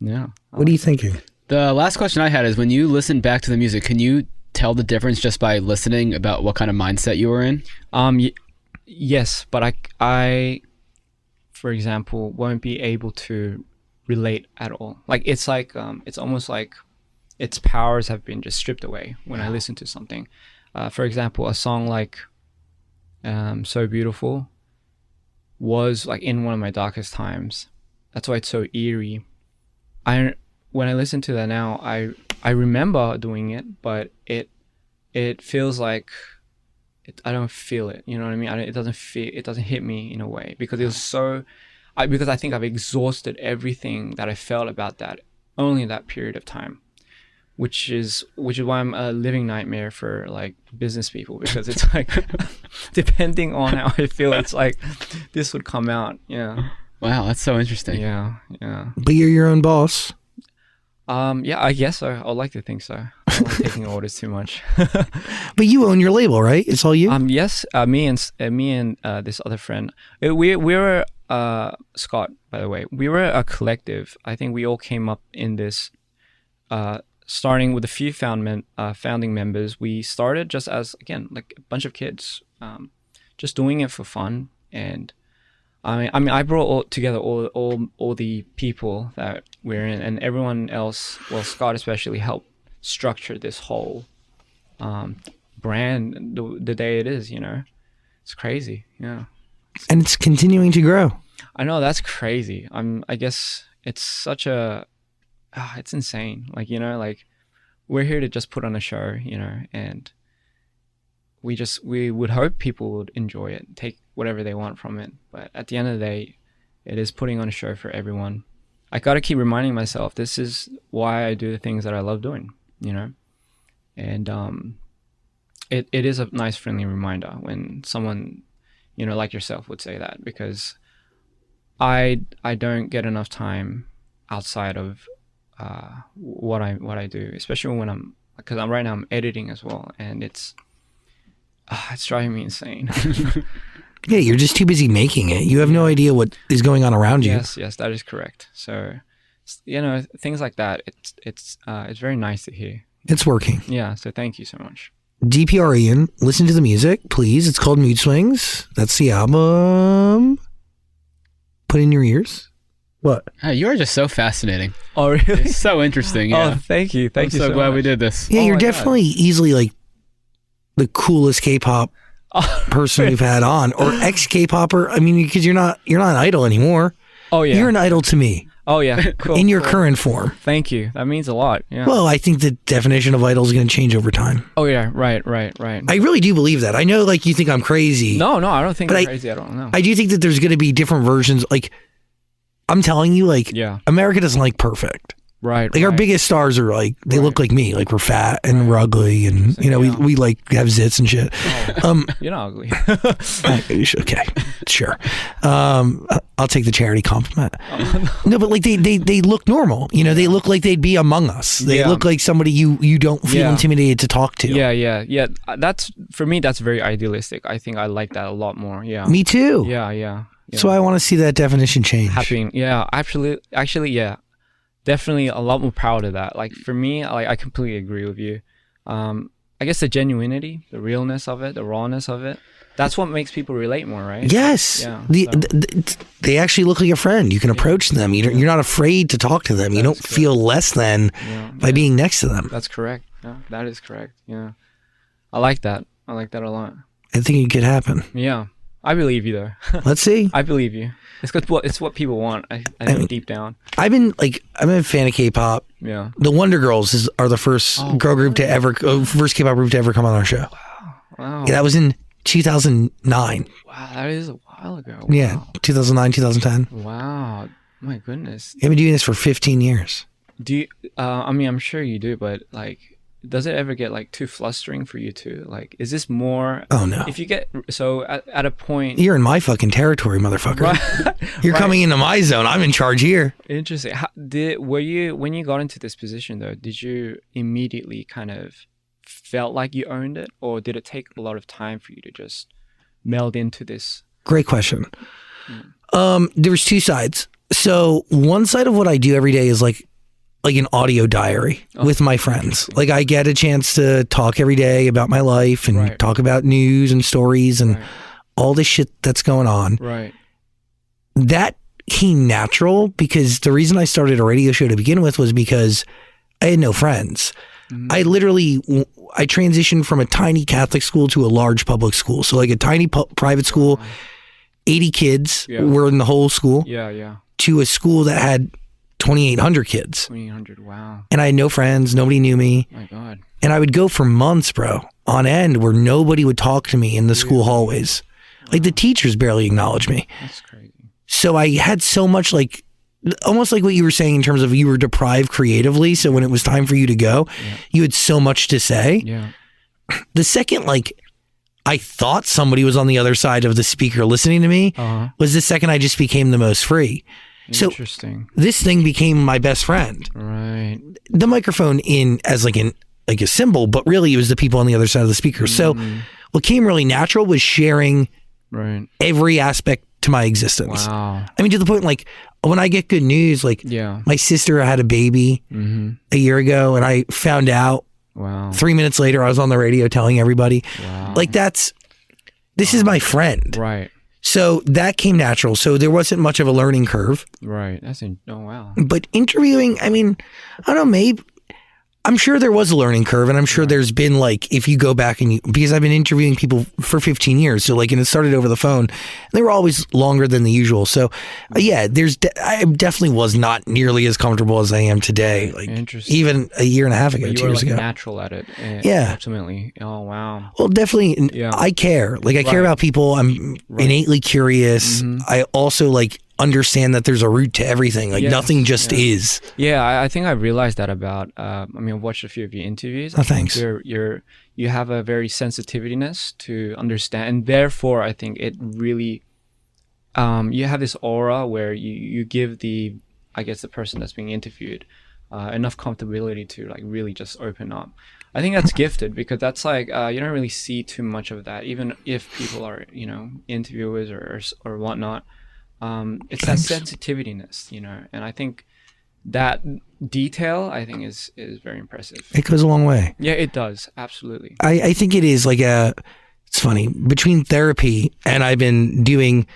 yeah. What are you thinking? The last question I had is when you listen back to the music, can you tell the difference just by listening about what kind of mindset you were in? Um. Y- yes, but I I, for example, won't be able to relate at all. Like it's like um, it's almost like its powers have been just stripped away when I listen to something. Uh, for example, a song like um, "So Beautiful" was like in one of my darkest times. That's why it's so eerie. I when I listen to that now, I I remember doing it, but it it feels like it, I don't feel it. You know what I mean? I don't, it doesn't feel it doesn't hit me in a way because it was so. I because I think I've exhausted everything that I felt about that only in that period of time, which is which is why I'm a living nightmare for like business people because it's like depending on how I feel, it's like this would come out. Yeah, Wow, that's so interesting. yeah, yeah. But you're your own boss. Um, yeah, I guess so. I would like to think so. I like taking orders too much. But you own your label, right? It's all you. Um, yes, uh, me and uh, me and uh, this other friend, uh, we we were uh Scott, by the way, we were a collective. I think we all came up in this, uh, starting with a few found mem- uh, founding members. We started just as again like a bunch of kids, um, just doing it for fun. And I mean, I mean, I brought all together all all all the people that we're in, and everyone else. Well, Scott especially helped structure this whole um, brand the, the day it is. You know, it's crazy. Yeah, and it's continuing to grow. I know that's crazy. I'm. I guess it's such a. ah, it's insane. Like you know, like we're here to just put on a show. You know, and we just we would hope people would enjoy it, take whatever they want from it. But at the end of the day, it is putting on a show for everyone. I got to keep reminding myself this is why I do the things that I love doing. You know, and um, it it is a nice friendly reminder when someone, you know, like yourself would say that because I I don't get enough time outside of uh, what I what I do, especially when I'm because I'm right now I'm editing as well, and it's uh, it's driving me insane. Yeah, you're just too busy making it. You have no idea what is going on around you. yes, yes, that is correct. So you know things like that. It's it's uh, it's very nice to hear. It's working. Yeah. So thank you so much. DPR Ian, listen to the music, please. It's called Mood Swings. That's the album. Put in your ears. What? You are just so fascinating. Oh really? It's so interesting. Oh, thank you. Thank I'm you so, so glad we did this. Yeah, Oh you're my God. definitely easily like the coolest K-pop person we've had on, or ex K-popper. I mean, because you're not you're not an idol anymore. Oh yeah. You're an idol to me oh yeah. Cool. in your cool. current form. Thank you. That means a lot. Yeah. Well, I think the definition of idol is going to change over time. oh yeah. Right. Right. Right. I really do believe that. I know, like you think I'm crazy. no, no, I don't think But you're I- crazy. I don't know. I do think that there's going to be different versions. Like, I'm telling you, like, Yeah. America doesn't like perfect. Right. Like our biggest stars are like they look like me, like we're fat and we're ugly, and you know Yeah. we, we like have zits and shit. Um, You're not ugly. okay, sure. Um, I'll take the charity compliment. Oh, no, but like they, they they look normal. You know, they look like they'd be among us. They Yeah. look like somebody you you don't feel Yeah. intimidated to talk to. yeah. Yeah. Yeah. Uh, That's for me. That's very idealistic. I think I like that a lot more. Yeah. me too. Yeah. Yeah. yeah. So I want to see that definition change. happening. Yeah, actually, actually, yeah, definitely a lot more proud of that. Like for me, like I completely agree with you. Um, I guess the genuinity, the realness of it, the rawness of it. That's what makes people relate more, right? Yes, Yeah, the, so- th- th- they actually look like a friend. You can approach them. You don't, you're not afraid to talk to them. you don't feel less than Yeah, by being next to them. That's correct. Yeah, that is correct. Yeah, I like that. I like that a lot. I think it could happen. Yeah, I believe you though. Let's see. I believe you. It's. What it's what people want. I, I think deep down. I've been like I'm a fan of K-pop. Yeah. The Wonder Girls is, are the first Oh, girl group to ever, uh, first K-pop group to ever come on our show. Wow. Yeah, that was in 2009. Wow. That is a while ago. Yeah, 2009, 2010. Wow. My goodness. I've been doing this for 15 years. Do you, uh, I mean, I'm sure you do, but like, does it ever get like too flustering for you too? Like, is this more? Oh no, If you get so at, at a point, you're in my fucking territory, motherfucker. You're Right. coming into my zone. I'm in charge here. interesting. How, did were you when you got into this position though? Did you immediately kind of felt like you owned it, or did it take a lot of time for you to just meld into this? Great question. Um, there's two sides. So one side of what I do every day is like like an audio diary oh. with my friends. Like I get a chance to talk every day about my life and Right. talk about news and stories and Right. all this shit that's going on. Right. That came natural because the reason I started a radio show to begin with was because I had no friends. Mm-hmm. I literally I transitioned from a tiny Catholic school to a large public school. So like a tiny pu- private school, uh-huh. 80 kids Yeah. were in the whole school Yeah. Yeah. to a school that had 2800 kids. Twenty hundred. Wow. And I had no friends, nobody knew me, My God. and I would go for months, bro, on end where nobody would talk to me in the school hallways. Like the teachers barely acknowledged me. That's crazy. So I had so much like almost like what you were saying in terms of you were deprived creatively. So when it was time for you to go, you had so much to say. Yeah. The second like I thought somebody was on the other side of the speaker listening to me Uh huh. was the second I just became the most free. So Interesting. this thing became my best friend. Right. The microphone in as like an like a symbol, but really it was the people on the other side of the speaker. So Mm-hmm. what came really natural was sharing Right. every aspect to my existence. Wow. I mean, to the point like when I get good news, like Yeah. my sister had a baby Mm-hmm. a year ago, and I found out Wow. three minutes later. I was on the radio telling everybody, Wow. like that's this is my friend. Right. So that came natural. So there wasn't much of a learning curve. Right. That's in. Oh wow. But interviewing, I mean, I don't know, maybe. I'm sure there was a learning curve, and I'm sure there's been like if you go back and you because I've been interviewing people for 15 years, so like and it started over the phone, and they were always longer than the usual. So uh, yeah, there's de- I definitely was not nearly as comfortable as I am today, like even a year and a half ago, two years like ago. natural at it. Yeah. Ultimately. Oh wow. Well, definitely, Yeah. I care. Like I care about people. I'm innately curious. Mm-hmm. I also like understand that there's a root to everything. Like Yes. nothing just Yeah. is. Yeah, I, I think I realized that about. Uh, I mean, I've watched a few of your interviews. Oh, thanks. You're you're you have a very sensitiveness to understand, and therefore, I think it really. Um, you have this aura where you you give the, I guess, the person that's being interviewed, uh, enough comfortability to like really just open up. I think that's gifted because that's like uh, you don't really see too much of that, even if people are you know interviewers or or, or whatnot. Um, it's that sensitiveness, you know, and I think that detail I think is is very impressive. It goes a long way. Yeah, it does absolutely. I, I think it is like a. It's funny between therapy and I've been doing.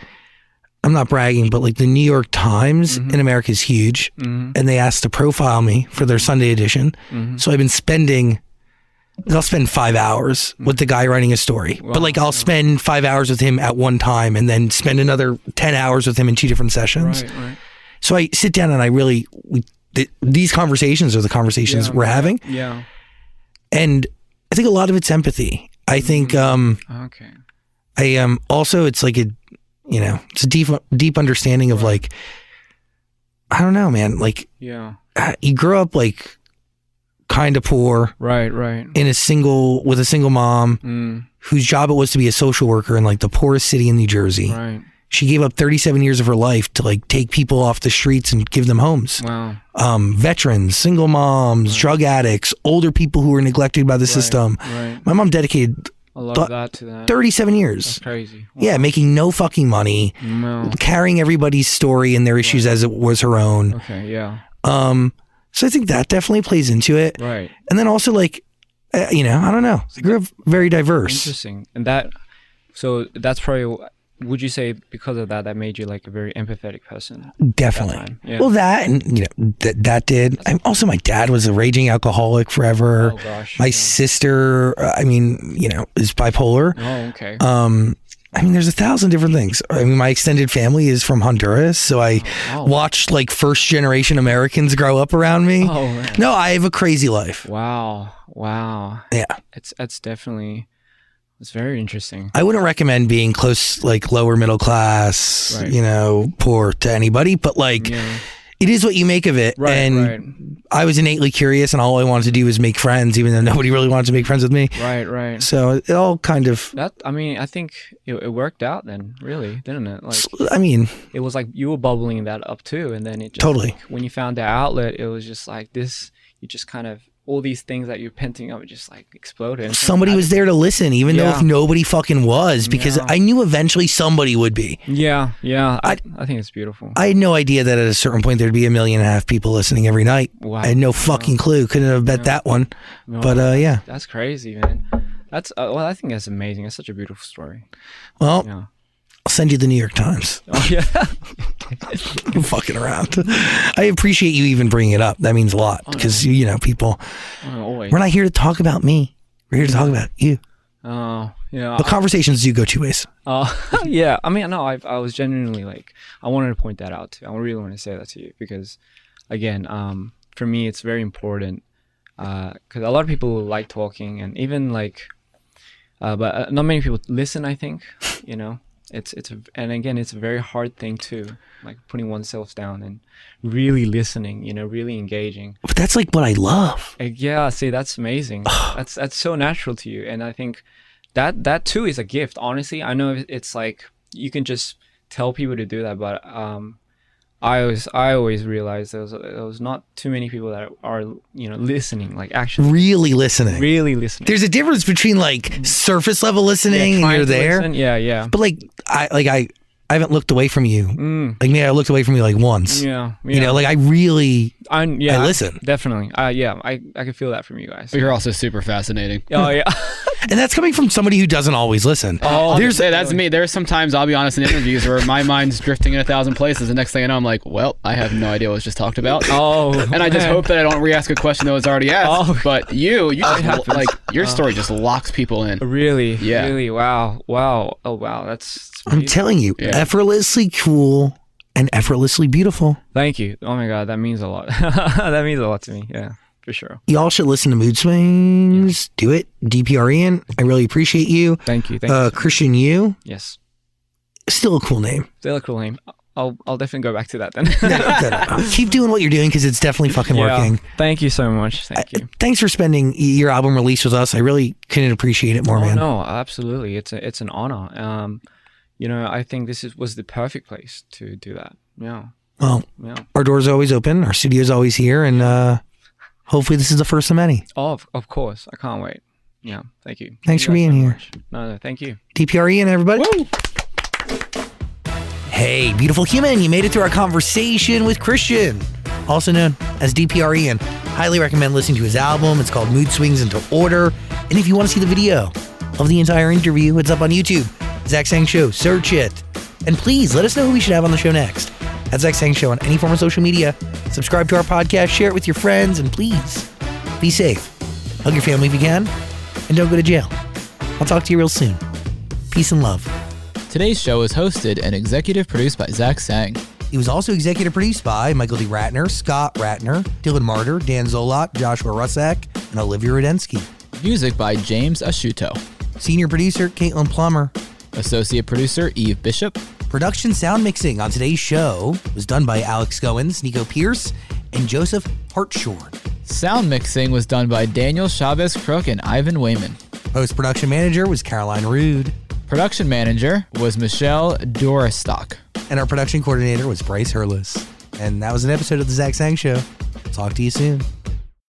I'm not bragging, but like the New York Times in America is huge, Mhm. and they asked to profile me for their Sunday edition. Mhm. So I've been spending I'll spend five hours with the guy writing a story, but like I'll spend five hours with him at one time, and then spend another ten hours with him in two different sessions. Right, right. So I sit down and I really we th- these conversations are the conversations Yeah, we're having, Yeah. and I think a lot of it's empathy. I think um Okay. I um also it's like a you know it's a deep deep understanding of like I don't know man like Yeah. uh, you grow up like kind of poor Right, right. in a single with a single mom Mm, whose job it was to be a social worker in like the poorest city in New Jersey. right. She gave up 37 years of her life to like take people off the streets and give them homes. Wow. Um, veterans, single moms, drug addicts, older people who were neglected by the system. Right. My mom dedicated A lot Th- of that to that. 37 That's years. crazy. Yeah, making no fucking money, Wow. carrying everybody's story and their issues as it was her own. Okay. Yeah. Um, so I think that definitely plays into it. Right. And then also like, uh, you know, I don't know. I grew up very diverse. Interesting. And that, so that's probably, would you say because of that, that made you like a very empathetic person? Definitely. yeah. Well, that and you know that that did. I'm, also, my dad was a raging alcoholic forever. Oh gosh. my yeah. sister, uh, I mean, you know, is bipolar. Oh, okay. Um, I mean, there's a thousand different things. I mean, my extended family is from Honduras, so I oh, wow. watched like first generation Americans grow up around me. oh, man. No, I have a crazy life. Wow. Wow. Yeah, It's, that's definitely, it's very interesting. I wouldn't recommend being close, like lower middle class, Right. you know, poor to anybody. But like, Yeah. It is what you make of it. Right. and right. I was innately curious, and all I wanted to do was make friends, even though nobody really wanted to make friends with me. Right. Right. So it all kind of, That, I mean, I think it, it worked out then, really, didn't it? Like, I mean, it was like you were bubbling that up too and then it just Totally. like, when you found the outlet it was just like this you just kind of all these things that you're penting up just like exploded And somebody was there to listen, even though if nobody fucking was, because Yeah. I knew eventually somebody would be. yeah yeah I, I- think it's beautiful I had no idea that at a certain point there'd be a million and a half people listening every night. Wow. I had no fucking clue. Couldn't have bet that one. No, But uh, yeah. that's crazy man that's uh, well i think that's amazing it's such a beautiful story Well, yeah I'll send you the New York Times. oh yeah I'm fucking around. I appreciate you even bringing it up. That means a lot because you know people. oh, We're not here to talk about me. We're here to talk about you. oh yeah But conversations do go two ways. Uh, yeah, I mean, no, I, I was genuinely like, I wanted to point that out too. I really want to say that to you because, again, um, for me, it's very important because a lot of people like talking and even like, uh, but uh, not many people listen. I think, you know, it's it's a, and again, it's a very hard thing too, like putting oneself down and really listening. You know, really engaging. But that's like what I love. Like, yeah, see, that's amazing. that's that's so natural to you, and I think that that too is a gift. Honestly, I know it's like you can just tell people to do that, but um, I always I always realize there was there was not too many people that are you know listening, like actually Really listening. really listening. There's a difference between like mm-hmm. surface level Yeah, listening and you're there. listen. Yeah, yeah, But like I like I I haven't looked away from you. mm, Like maybe I looked away from you like once. yeah, yeah. You know, like I really I, yeah, I listen. definitely. Uh, yeah, I I can feel that from you guys. But you're also super fascinating. Oh yeah, and that's coming from somebody who doesn't always listen. I'll There's say that's me. There's sometimes I'll be honest in interviews where my mind's drifting in a thousand places. The next thing I know, I'm like, well, I have no idea what was just talked about. oh, and I just man. hope that I don't re-ask a question that was already asked. Oh. But you, you just, happens. like your story just locks people in. Really? Yeah. Really? Wow. Wow. Oh, wow. That's. that's I'm telling you, Yeah. Effortlessly cool and effortlessly beautiful. Thank you. Oh my God, that means a lot. that means a lot to me. Yeah, for sure. Y'all should listen to Mood Swings. Do it. DPR Ian. I really appreciate you. Thank you. Thank Uh, you. Christian Yu. Yes. Still a cool name. Still a cool name. I'll I'll definitely go back to that then. Keep doing what you're doing because it's definitely fucking Yeah. working. Thank you so much. Thank you. Thanks for spending your album release with us. I really couldn't appreciate it more, Oh man. no, absolutely. It's a it's an honor. Um, you know, I think this is was the perfect place to do that. Yeah. Well, Yeah. our doors are always open. Our studio's always here, and uh, hopefully this is the first of many. Oh, of, of course. I can't wait. Yeah. Thank you. Thanks Thank for being so here. much. No, no. Thank you. DPR Ian everybody. Hey, beautiful human, you made it through our conversation with Christian, also known as DPR Ian, and Highly recommend listening to his album. It's called Mood Swings into Order. And if you want to see the video of the entire interview, it's up on YouTube. Zach Sang Show, search it. And please let us know who we should have on the show next. At Zach Sang Show on any form of social media. Subscribe to our podcast, share it with your friends, and please be safe. Hug your family if you can. and don't go to jail. I'll talk to you real soon. Peace and love. Today's show is hosted and executive produced by Zach Sang. It was also executive produced by Michael D. Ratner, Scott Ratner, Dylan Martyr, Dan Zolot, Joshua Rusak, and Olivia Rudensky. Music by James Ashuto. Senior producer Caitlin Plummer. Associate producer Eve Bishop. Production sound mixing on today's show was done by Alex Goins, Nico Pierce, and Joseph Hartshorn. Sound mixing was done by Daniel Chavez Crook and Ivan Wayman. Post production manager was Caroline Rude. Production manager was Michelle Doristock. And our production coordinator was Bryce Hurlis. And that was an episode of The Zach Sang Show. Talk to you soon.